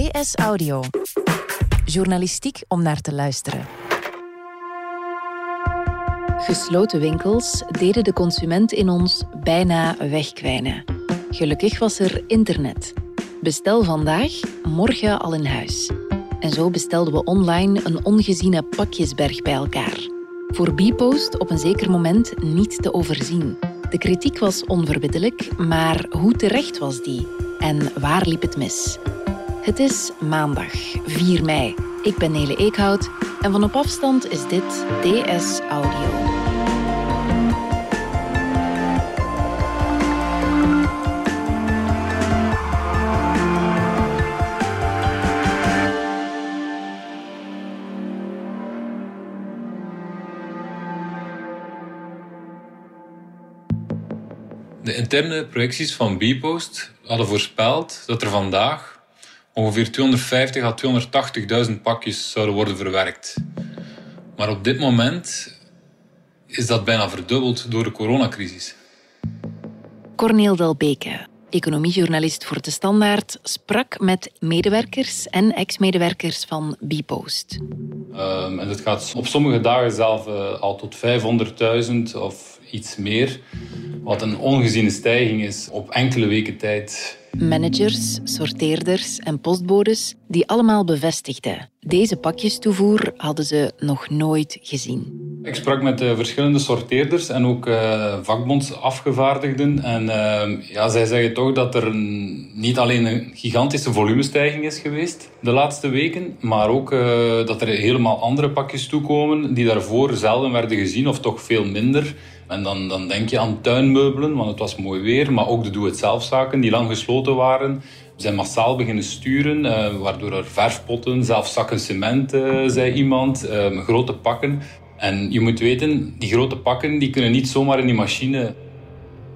DS Audio. Journalistiek om naar te luisteren. Gesloten winkels deden de consument in ons bijna wegkwijnen. Gelukkig was er internet. Bestel vandaag, morgen al in huis. En zo bestelden we online een ongeziene pakjesberg bij elkaar. Voor Bpost op een zeker moment niet te overzien. De kritiek was onverbiddelijk, maar hoe terecht was die? En waar liep het mis? Het is maandag, 4 mei. Ik ben Nele Eekhout en van op afstand is dit DS Audio. De interne projecties van Bpost hadden voorspeld dat er vandaag ongeveer 250 à 280.000 pakjes zouden worden verwerkt. Maar op dit moment is dat bijna verdubbeld door de coronacrisis. Corneel Delbeke, economiejournalist voor De Standaard, sprak met medewerkers en ex-medewerkers van Bpost. Um, en het gaat op sommige dagen zelf uh, al tot 500.000 of iets meer. Wat een ongeziene stijging is op enkele weken tijd. Managers, sorteerders en postbodes die allemaal bevestigden. Deze pakjestoevoer hadden ze nog nooit gezien. Ik sprak met uh, verschillende sorteerders en ook uh, vakbondsafgevaardigden. En uh, ja, zij zeggen toch dat er een, niet alleen een gigantische volumestijging is geweest de laatste weken, maar ook dat er helemaal andere pakjes toekomen die daarvoor zelden werden gezien of toch veel minder. En dan, dan denk je aan tuinmeubelen, want het was mooi weer, maar ook de doe-het-zelf-zaken die lang gesloten waren. We zijn massaal beginnen sturen, uh, waardoor er verfpotten, zelfs zakken cement, uh, zei iemand, uh, grote pakken. En je moet weten, die grote pakken die kunnen niet zomaar in die machine.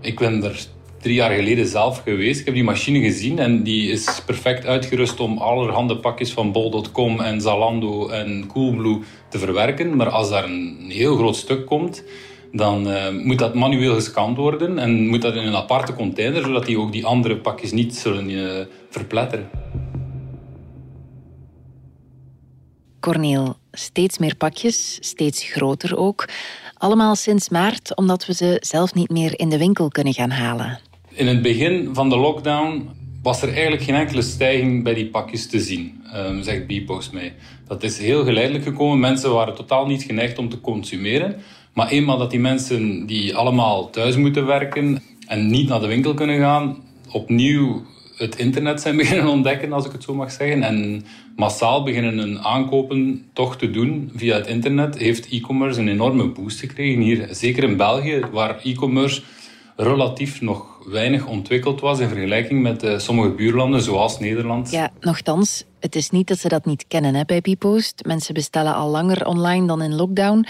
Ik ben er drie jaar geleden zelf geweest. Ik heb die machine gezien en die is perfect uitgerust om allerhande pakjes van bol.com en Zalando en Coolblue te verwerken. Maar als daar een heel groot stuk komt, dan uh, moet dat manueel gescand worden en moet dat in een aparte container, zodat die ook die andere pakjes niet zullen uh, verpletteren. Corneel, steeds meer pakjes, steeds groter ook. Allemaal sinds maart, omdat we ze zelf niet meer in de winkel kunnen gaan halen. In het begin van de lockdown was er eigenlijk geen enkele stijging bij die pakjes te zien, um, zegt Bpost mij. Dat is heel geleidelijk gekomen. Mensen waren totaal niet geneigd om te consumeren. Maar eenmaal dat die mensen die allemaal thuis moeten werken en niet naar de winkel kunnen gaan, opnieuw het internet zijn beginnen ontdekken, als ik het zo mag zeggen. En massaal beginnen hun aankopen toch te doen via het internet, heeft e-commerce een enorme boost gekregen. Hier, zeker in België, waar e-commerce relatief nog weinig ontwikkeld was in vergelijking met uh, sommige buurlanden, zoals Nederland. Ja, nogthans, het is niet dat ze dat niet kennen hè, bij Bpost. Mensen bestellen al langer online dan in lockdown.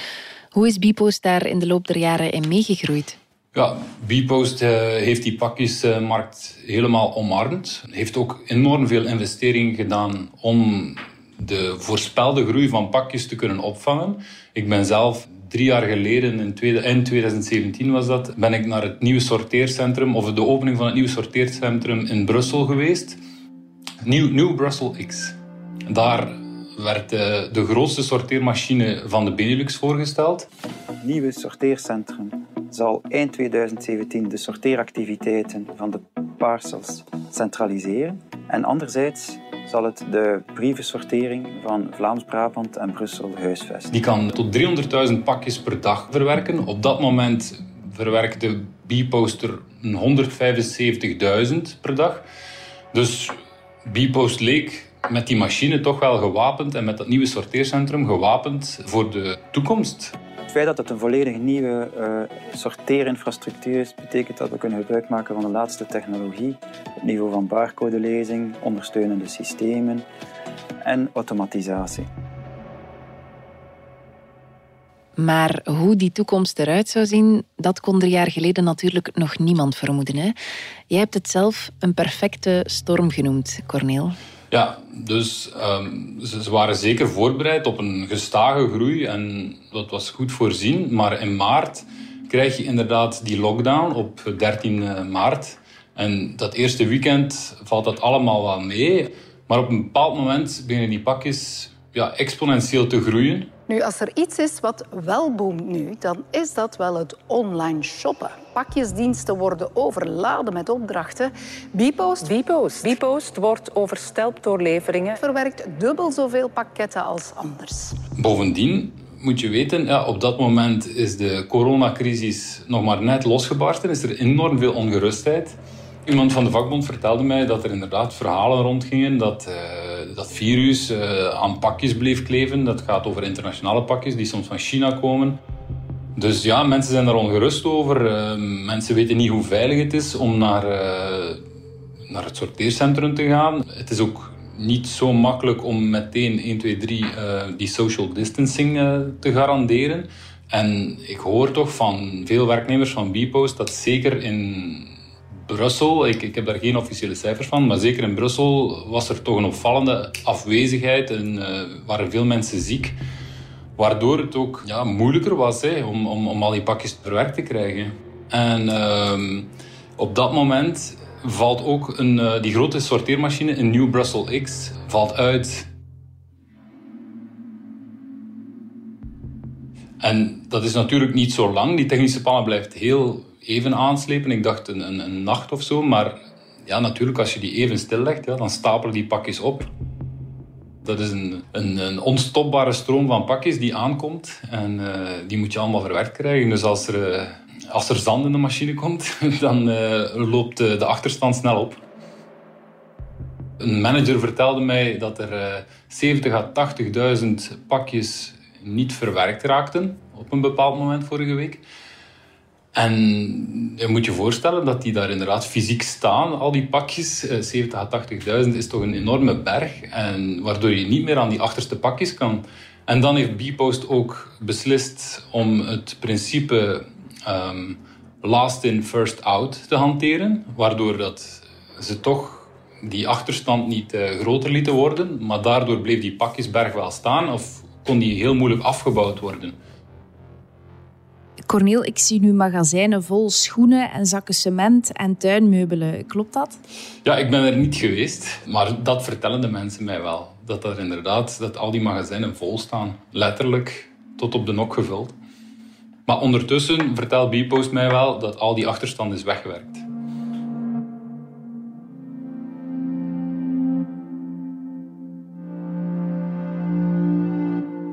Hoe is Bpost daar in de loop der jaren in meegegroeid? Ja, Bpost uh, heeft die pakjesmarkt helemaal omarmd. Heeft ook enorm veel investeringen gedaan om de voorspelde groei van pakjes te kunnen opvangen. Ik ben zelf drie jaar geleden, in tweede, eind 2017 was dat, ben ik naar het nieuwe sorteercentrum, of de opening van het nieuwe sorteercentrum in Brussel geweest. Nieuw, Nieuw Brussel X. Daar werd de, de grootste sorteermachine van de Benelux voorgesteld. Het nieuwe sorteercentrum zal eind 2017 de sorteeractiviteiten van de parcels centraliseren. En anderzijds zal het de brievensortering van Vlaams-Brabant en Brussel huisvesten. Die kan tot 300.000 pakjes per dag verwerken. Op dat moment verwerkte Bposter 175.000 per dag. Dus Bpost leek met die machine toch wel gewapend en met dat nieuwe sorteercentrum gewapend voor de toekomst. Het feit dat het een volledig nieuwe uh, sorteerinfrastructuur is, betekent dat we kunnen gebruik maken van de laatste technologie op niveau van barcodelezing, ondersteunende systemen en automatisatie. Maar hoe die toekomst eruit zou zien, dat kon drie jaar geleden natuurlijk nog niemand vermoeden. Hè? Jij hebt het zelf een perfecte storm genoemd, Corneel. Ja, dus um, ze, ze, waren zeker voorbereid op een gestage groei en dat was goed voorzien. Maar in maart krijg je inderdaad die lockdown op 13 maart. En dat eerste weekend valt dat allemaal wel mee. Maar op een bepaald moment beginnen die pakjes ja, exponentieel te groeien. Nu, als er iets is wat wel boomt nu, dan is dat wel het online shoppen. Pakjesdiensten worden overladen met opdrachten. Bpost, Bpost. Bpost wordt overstelpt door leveringen. verwerkt dubbel zoveel pakketten als anders. Bovendien moet je weten, ja, op dat moment is de coronacrisis nog maar net losgebarsten. Is er enorm veel ongerustheid. Iemand van de vakbond vertelde mij dat er inderdaad verhalen rondgingen dat uh, dat virus uh, aan pakjes bleef kleven. Dat gaat over internationale pakjes die soms van China komen. Dus ja, mensen zijn daar ongerust over. Uh, mensen weten niet hoe veilig het is om naar, naar het sorteercentrum te gaan. Het is ook niet zo makkelijk om meteen 1, 2, 3 die social distancing te garanderen. En ik hoor toch van veel werknemers van Bpost dat zeker in Brussel, ik, ik heb daar geen officiële cijfers van, maar zeker in Brussel was er toch een opvallende afwezigheid en uh, waren veel mensen ziek. Waardoor het ook ja, moeilijker was om, om, om al die pakjes verwerkt te krijgen. En uh, op dat moment valt ook een, uh, die grote sorteermachine, een New Brussel X, valt uit. En dat is natuurlijk niet zo lang. Die technische pannen blijft heel even aanslepen. Ik dacht een, een, een, nacht of zo. Maar ja, natuurlijk, als je die even stillegt, ja, dan stapelen die pakjes op. Dat is een, een, een onstopbare stroom van pakjes die aankomt. En uh, die moet je allemaal verwerkt krijgen. Dus als er, uh, als er zand in de machine komt, dan uh, loopt de, achterstand snel op. Een manager vertelde mij dat er 70 à 80.000 pakjes niet verwerkt raakten op een bepaald moment vorige week. En je moet je voorstellen dat die daar inderdaad fysiek staan, al die pakjes. 70 à 80.000 is toch een enorme berg. En waardoor je niet meer aan die achterste pakjes kan. En dan heeft Bpost ook beslist om het principe um, last in, first out te hanteren. Waardoor dat ze toch die achterstand niet uh, groter lieten worden. Maar daardoor bleef die pakjesberg wel staan of kon die heel moeilijk afgebouwd worden. Corneel, ik zie nu magazijnen vol schoenen en zakken cement en tuinmeubelen. Klopt dat? Ja, ik ben er niet geweest, maar dat vertellen de mensen mij wel. Dat er inderdaad, dat al die magazijnen vol staan. Letterlijk tot op de nok gevuld. Maar ondertussen vertelt Bpost mij wel dat al die achterstand is weggewerkt.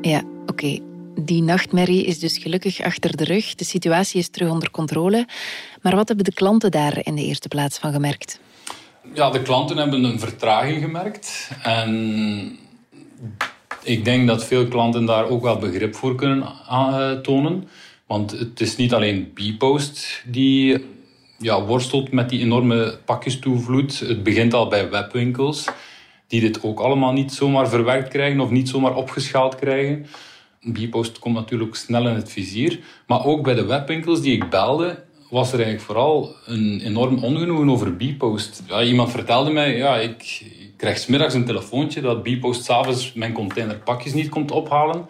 Ja, oké. Die nachtmerrie is dus gelukkig achter de rug. De situatie is terug onder controle. Maar wat hebben de klanten daar in de eerste plaats van gemerkt? Ja, de klanten hebben een vertraging gemerkt. En ik denk dat veel klanten daar ook wel begrip voor kunnen tonen. Want het is niet alleen Bpost die ja, worstelt met die enorme pakjestoevloed. Het begint al bij webwinkels, die dit ook allemaal niet zomaar verwerkt krijgen of niet zomaar opgeschaald krijgen. Bpost komt natuurlijk snel in het vizier. Maar ook bij de webwinkels die ik belde, was er eigenlijk vooral een enorm ongenoegen over Bpost. Ja, iemand vertelde mij, ja, ik, ik krijg smiddags een telefoontje dat Bpost s'avonds mijn containerpakjes niet komt ophalen.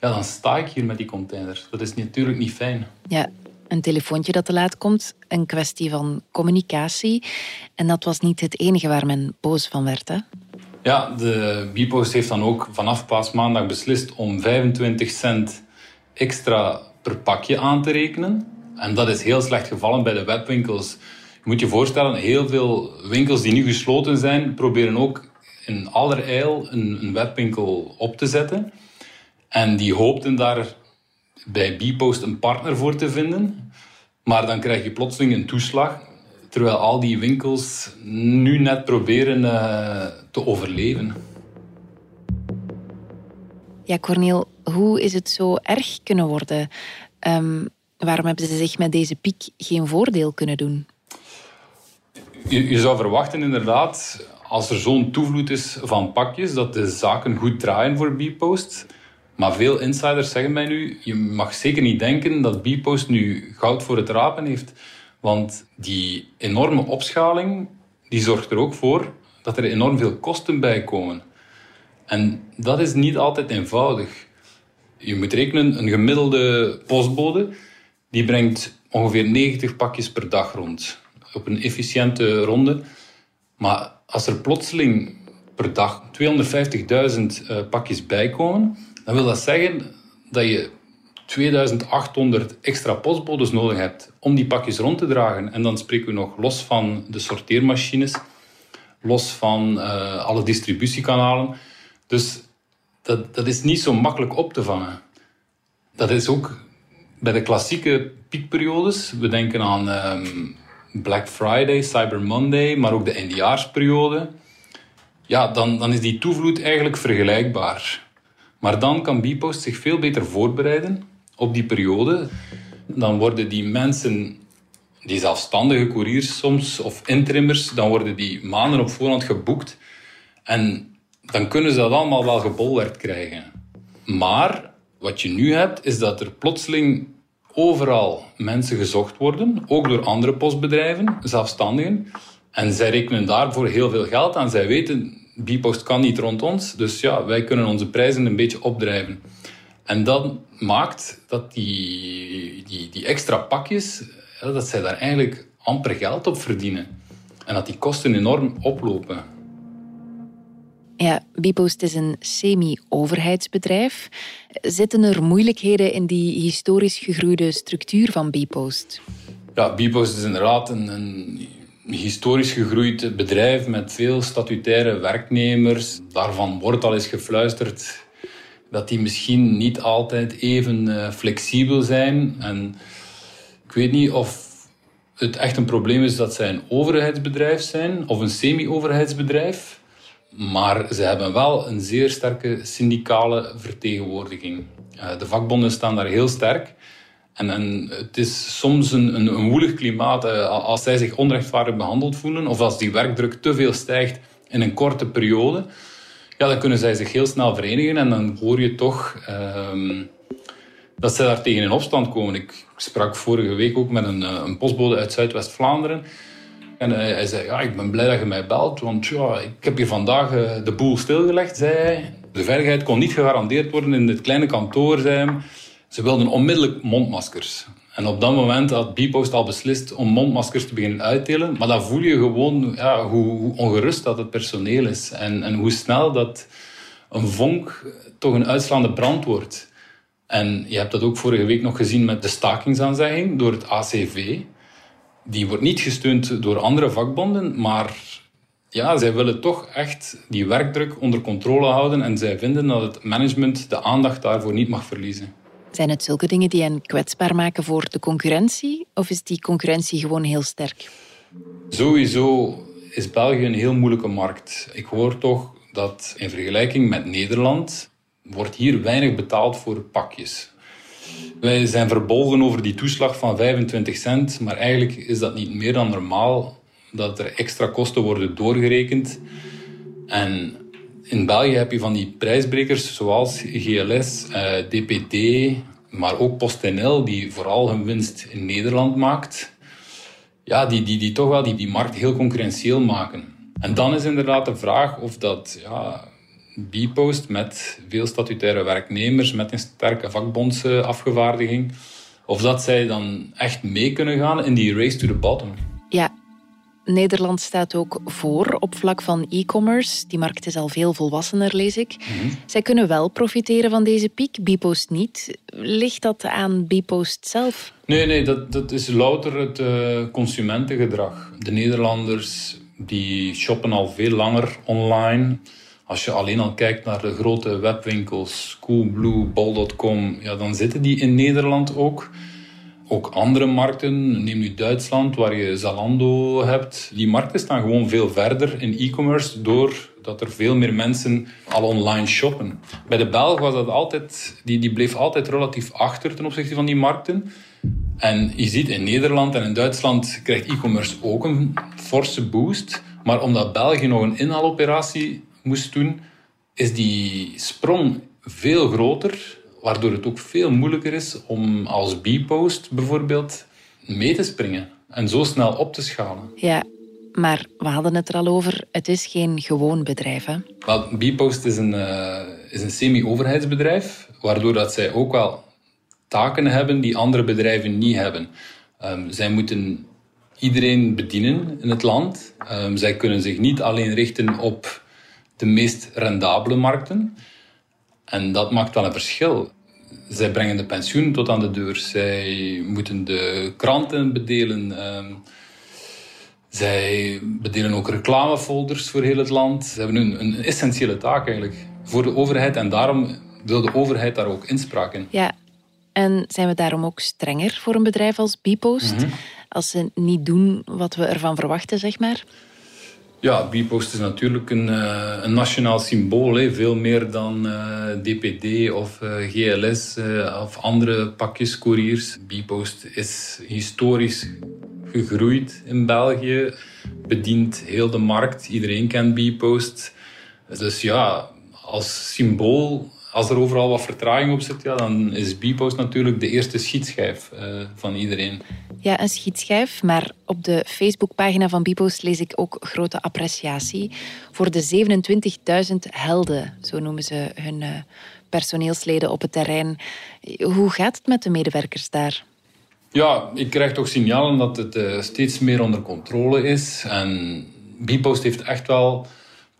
Ja, dan sta ik hier met die container. Dat is natuurlijk niet fijn. Ja, een telefoontje dat te laat komt, een kwestie van communicatie. En dat was niet het enige waar men boos van werd, hè? Ja, de Bpost heeft dan ook vanaf paasmaandag beslist om 25 cent extra per pakje aan te rekenen. En dat is heel slecht gevallen bij de webwinkels. Je moet je voorstellen, heel veel winkels die nu gesloten zijn, proberen ook in allerijl een, een webwinkel op te zetten. En die hoopten daar bij Bpost een partner voor te vinden. Maar dan krijg je plotseling een toeslag Terwijl al die winkels nu net proberen uh, te overleven. Ja, Corneel, hoe is het zo erg kunnen worden? Um, waarom hebben ze zich met deze piek geen voordeel kunnen doen? Je, je zou verwachten inderdaad, als er zo'n toevloed is van pakjes, dat de zaken goed draaien voor Bpost. Maar veel insiders zeggen mij nu, je mag zeker niet denken dat Bpost nu goud voor het rapen heeft. Want die enorme opschaling die zorgt er ook voor dat er enorm veel kosten bij komen. En dat is niet altijd eenvoudig. Je moet rekenen, een gemiddelde postbode die brengt ongeveer 90 pakjes per dag rond. Op een efficiënte ronde. Maar als er plotseling per dag 250.000 pakjes bijkomen, dan wil dat zeggen dat je 2800 extra postbodes nodig hebt om die pakjes rond te dragen. En dan spreken we nog los van de sorteermachines, los van uh, alle distributiekanalen. Dus dat, dat is niet zo makkelijk op te vangen. Dat is ook bij de klassieke piekperiodes. We denken aan um, Black Friday, Cyber Monday, maar ook de eindejaarsperiode. Ja, dan, dan is die toevloed eigenlijk vergelijkbaar. Maar dan kan Bpost zich veel beter voorbereiden op die periode. Dan worden die mensen, die zelfstandige couriers soms, of intrimmers, dan worden die maanden op voorhand geboekt. En dan kunnen ze dat allemaal wel gebolwerkt krijgen. Maar wat je nu hebt, is dat er plotseling overal mensen gezocht worden, ook door andere postbedrijven, zelfstandigen. En zij rekenen daarvoor heel veel geld aan. Zij weten, Bpost kan niet rond ons, dus ja, wij kunnen onze prijzen een beetje opdrijven. En dat maakt dat die, die, die extra pakjes, dat zij daar eigenlijk amper geld op verdienen. En dat die kosten enorm oplopen. Ja, Bipost is een semi-overheidsbedrijf. Zitten er moeilijkheden in die historisch gegroeide structuur van Bipost? Ja, Bipost is inderdaad een, een historisch gegroeid bedrijf met veel statutaire werknemers. Daarvan wordt al eens gefluisterd dat die misschien niet altijd even uh, flexibel zijn. En ik weet niet of het echt een probleem is dat zij een overheidsbedrijf zijn of een semi-overheidsbedrijf. Maar ze hebben wel een zeer sterke syndicale vertegenwoordiging. Uh, de vakbonden staan daar heel sterk. En, en het is soms een, een, woelig klimaat uh, als zij zich onrechtvaardig behandeld voelen of als die werkdruk te veel stijgt in een korte periode ja, dan kunnen zij zich heel snel verenigen en dan hoor je toch ehm, dat zij daar tegen in opstand komen. Ik sprak vorige week ook met een, eh, een postbode uit Zuidwest-Vlaanderen. En hij, hij, zei, ja, ik ben blij dat je mij belt, want ja, ik heb hier vandaag uh, de boel stilgelegd, zei hij. De veiligheid kon niet gegarandeerd worden in dit kleine kantoor, zei. Ze wilden onmiddellijk mondmaskers. En op dat moment had Bpost al beslist om mondmaskers te beginnen uitdelen. Maar dan voel je gewoon ja, hoe, ongerust dat het personeel is. En, en hoe snel dat een vonk toch een uitslaande brand wordt. En je hebt dat ook vorige week nog gezien met de stakingsaanzegging door het ACV. Die wordt niet gesteund door andere vakbonden, maar ja, zij willen toch echt die werkdruk onder controle houden en zij vinden dat het management de aandacht daarvoor niet mag verliezen. Zijn het zulke dingen die hen kwetsbaar maken voor de concurrentie? Of is die concurrentie gewoon heel sterk? Sowieso is België een heel moeilijke markt. Ik hoor toch dat in vergelijking met Nederland wordt hier weinig betaald voor pakjes. Wij zijn verbolgen over die toeslag van 25 cent, maar eigenlijk is dat niet meer dan normaal dat er extra kosten worden doorgerekend. En in België heb je van die prijsbrekers zoals GLS, eh, DPD, maar ook PostNL, die vooral hun winst in Nederland maakt. Ja, die, die, die toch wel die, die markt heel concurrentieel maken. En dan is inderdaad de vraag of dat ja, Bpost met veel statutaire werknemers, met een sterke vakbondsafgevaardiging, of dat zij dan echt mee kunnen gaan in die race to the bottom. Nederland staat ook voor op vlak van e-commerce. Die markt is al veel volwassener, lees ik. Mhm. Zij kunnen wel profiteren van deze piek, Bpost niet. Ligt dat aan Bpost zelf? Nee, nee dat, dat is louter het uh, consumentengedrag. De Nederlanders die shoppen al veel langer online. Als je alleen al kijkt naar de grote webwinkels, Coolblue, Bol.com, ja, dan zitten die in Nederland ook. Ook andere markten, neem nu Duitsland, waar je Zalando hebt. Die markten staan gewoon veel verder in e-commerce doordat er veel meer mensen al online shoppen. Bij de Belg was dat altijd, die, die bleef altijd relatief achter ten opzichte van die markten. En je ziet in Nederland en in Duitsland krijgt e-commerce ook een forse boost. Maar omdat België nog een inhaaloperatie moest doen, is die sprong veel groter waardoor het ook veel moeilijker is om als B-post bijvoorbeeld mee te springen en zo snel op te schalen. Ja, maar we hadden het er al over, het is geen gewoon bedrijf. Hè? B-post is een, uh, is een semi-overheidsbedrijf, waardoor dat zij ook wel taken hebben die andere bedrijven niet hebben. Um, zij moeten iedereen bedienen in het land. Um, zij kunnen zich niet alleen richten op de meest rendabele markten. En dat maakt wel een verschil. Zij brengen de pensioen tot aan de deur. Zij moeten de kranten bedelen. Ehm, zij bedelen ook reclamefolders voor heel het land. Ze hebben een, een essentiële taak eigenlijk voor de overheid. En daarom wil de overheid daar ook inspraak in. Ja, en zijn we daarom ook strenger voor een bedrijf als Bpost? Mhm. Als ze niet doen wat we ervan verwachten, zeg maar? Ja, Bpost is natuurlijk een, uh, een nationaal symbool. Hè. Veel meer dan uh, eh, DPD of eh, GLS of andere pakjescouriers. Bpost is historisch gegroeid in België. Bedient heel de markt. Iedereen kent Bpost. Dus ja, als symbool als er overal wat vertraging op zit, ja, dan is Bpost natuurlijk de eerste schietschijf uh, van iedereen. Ja, een schietschijf. Maar op de Facebookpagina van Bpost lees ik ook grote appreciatie voor de 27.000 helden, zo noemen ze hun uh, personeelsleden op het terrein. Hoe gaat het met de medewerkers daar? Ja, ik krijg toch signalen dat het uh, steeds meer onder controle is. En Bpost heeft echt wel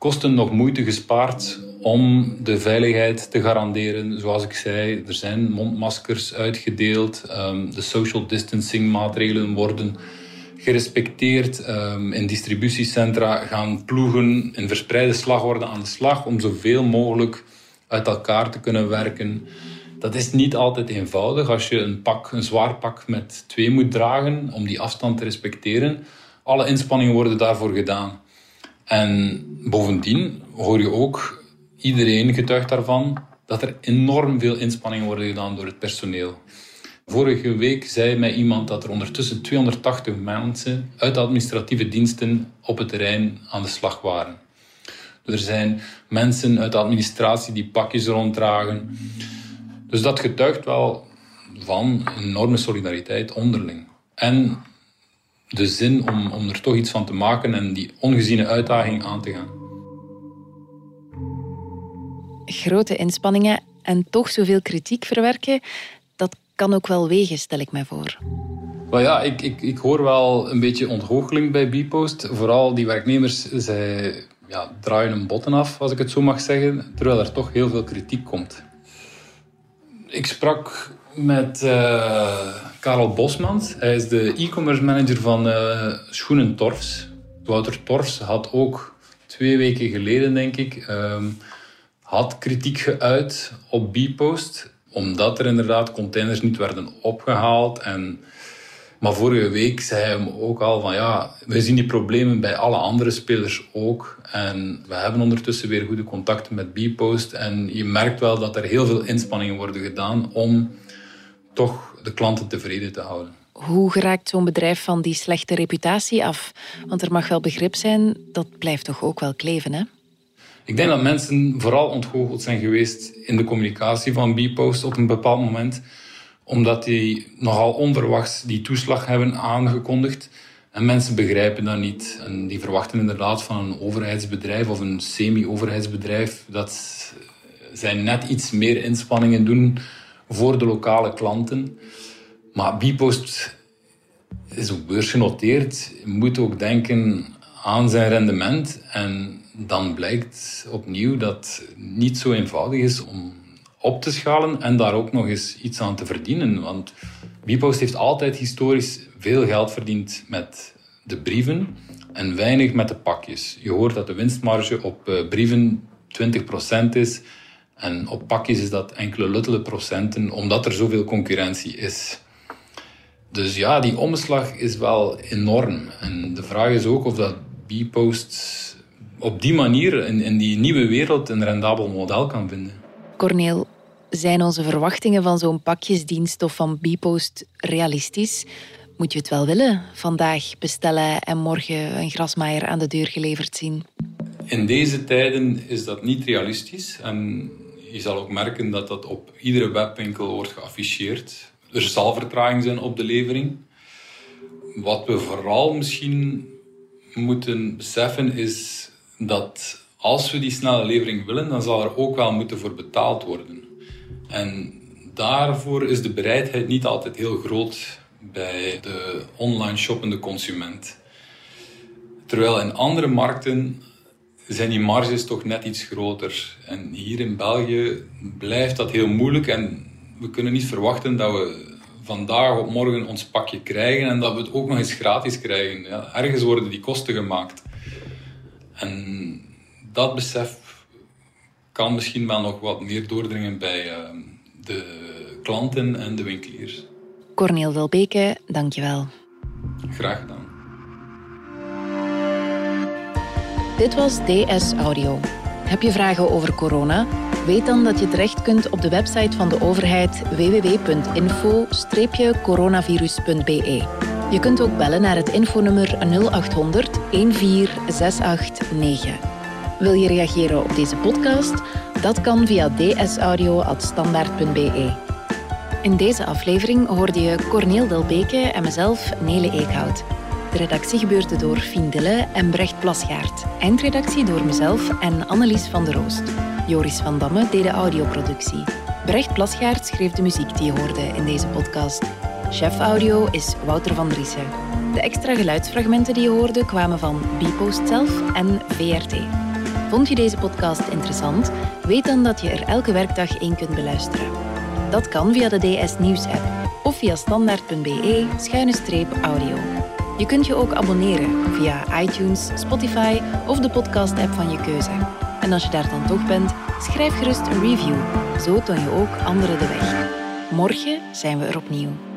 kosten nog moeite gespaard om de veiligheid te garanderen. Zoals ik zei, er zijn mondmaskers uitgedeeld. Ehm, de social distancing maatregelen worden gerespecteerd. In distributiecentra gaan ploegen in verspreide slagorde aan de slag om zoveel mogelijk uit elkaar te kunnen werken. Dat is niet altijd eenvoudig als je een pak, een zwaar pak met twee moet dragen om die afstand te respecteren. Alle inspanningen worden daarvoor gedaan. En bovendien hoor je ook iedereen getuigt daarvan dat er enorm veel inspanningen worden gedaan door het personeel. Vorige week zei mij iemand dat er ondertussen 280 mensen uit de administratieve diensten op het terrein aan de slag waren. Er zijn mensen uit de administratie die pakjes ronddragen. Dus dat getuigt wel van enorme solidariteit onderling. En de zin om, om er toch iets van te maken en die ongeziene uitdaging aan te gaan. Grote inspanningen en toch zoveel kritiek verwerken, dat kan ook wel wegen, stel ik mij voor. Maar ja, ik, ik, ik hoor wel een beetje ontgoocheling bij Bpost. Vooral die werknemers, zij ja, draaien hun botten af, als ik het zo mag zeggen, terwijl er toch heel veel kritiek komt. Ik sprak met uh, Karel Bosmans. Hij is de e-commerce manager van uh, Schoenen Torfs. Wouter Torfs had ook twee weken geleden, denk ik, um, had kritiek geuit op Bpost. Omdat er inderdaad containers niet werden opgehaald. En, maar vorige week zei hij hem ook al van ja, we zien die problemen bij alle andere spelers ook. En we hebben ondertussen weer goede contacten met Bpost. En je merkt wel dat er heel veel inspanningen worden gedaan om toch de klanten tevreden te houden. Hoe geraakt zo'n bedrijf van die slechte reputatie af? Want er mag wel begrip zijn, dat blijft toch ook wel kleven, hè? Ik denk dat mensen vooral ontgoocheld zijn geweest in de communicatie van Bpost op een bepaald moment, omdat die nogal onverwachts die toeslag hebben aangekondigd. En mensen begrijpen dat niet. En die verwachten inderdaad van een overheidsbedrijf of een semi-overheidsbedrijf dat zij net iets meer inspanningen doen voor de lokale klanten. Maar Bpost is ook beursgenoteerd, moet ook denken aan zijn rendement. En dan blijkt opnieuw dat het niet zo eenvoudig is om op te schalen en daar ook nog eens iets aan te verdienen. Want Bpost heeft altijd historisch veel geld verdiend met de brieven en weinig met de pakjes. Je hoort dat de winstmarge op eh, brieven 20% is en op pakjes is dat enkele luttele procenten, omdat er zoveel concurrentie is. Dus ja, die omslag is wel enorm. En de vraag is ook of dat Bpost op die manier in, in die nieuwe wereld een rendabel model kan vinden. Corneel, zijn onze verwachtingen van zo'n pakjesdienst of van Bpost realistisch? Moet je het wel willen? Vandaag bestellen en morgen een grasmaaier aan de deur geleverd zien? In deze tijden is dat niet realistisch. En je zal ook merken dat dat op iedere webwinkel wordt geafficheerd. Er zal vertraging zijn op de levering. Wat we vooral misschien moeten beseffen is dat als we die snelle levering willen, dan zal er ook wel moeten voor betaald worden. En daarvoor is de bereidheid niet altijd heel groot bij de online shoppende consument. Terwijl in andere markten zijn die marges toch net iets groter. En hier in België blijft dat heel moeilijk en we kunnen niet verwachten dat we vandaag op morgen ons pakje krijgen en dat we het ook nog eens gratis krijgen. Ja, ergens worden die kosten gemaakt. En dat besef kan misschien wel nog wat meer doordringen bij uh, de klanten en de winkeliers. Corneel Welbeke, dankjewel. Graag gedaan. Dit was DS Audio. Heb je vragen over corona? Weet dan dat je terecht kunt op de website van de overheid www.info-coronavirus.be. Je kunt ook bellen naar het infonummer 0800 14689. Wil je reageren op deze podcast? Dat kan via dsaudio.standaard.be. In deze aflevering hoorde je Corneel Delbeke en mezelf, Nele Eekhout. Redactie gebeurde door Fien Dille en Brecht Plasgaard. Eindredactie door mezelf en Annelies van der Roost. Joris van Damme deed de audioproductie. Brecht Plasgaard schreef de muziek die je hoorde in deze podcast. Chef audio is Wouter van Driessen. De extra geluidsfragmenten die je hoorde kwamen van Bpost zelf en VRT. Vond je deze podcast interessant? Weet dan dat je er elke werkdag één kunt beluisteren. Dat kan via de DS Nieuws app of via standaard.be-audio. Je kunt je ook abonneren via iTunes, Spotify of de podcast-app van je keuze. En als je daar dan toch bent, schrijf gerust een review. Zo toon je ook anderen de weg. Morgen zijn we er opnieuw.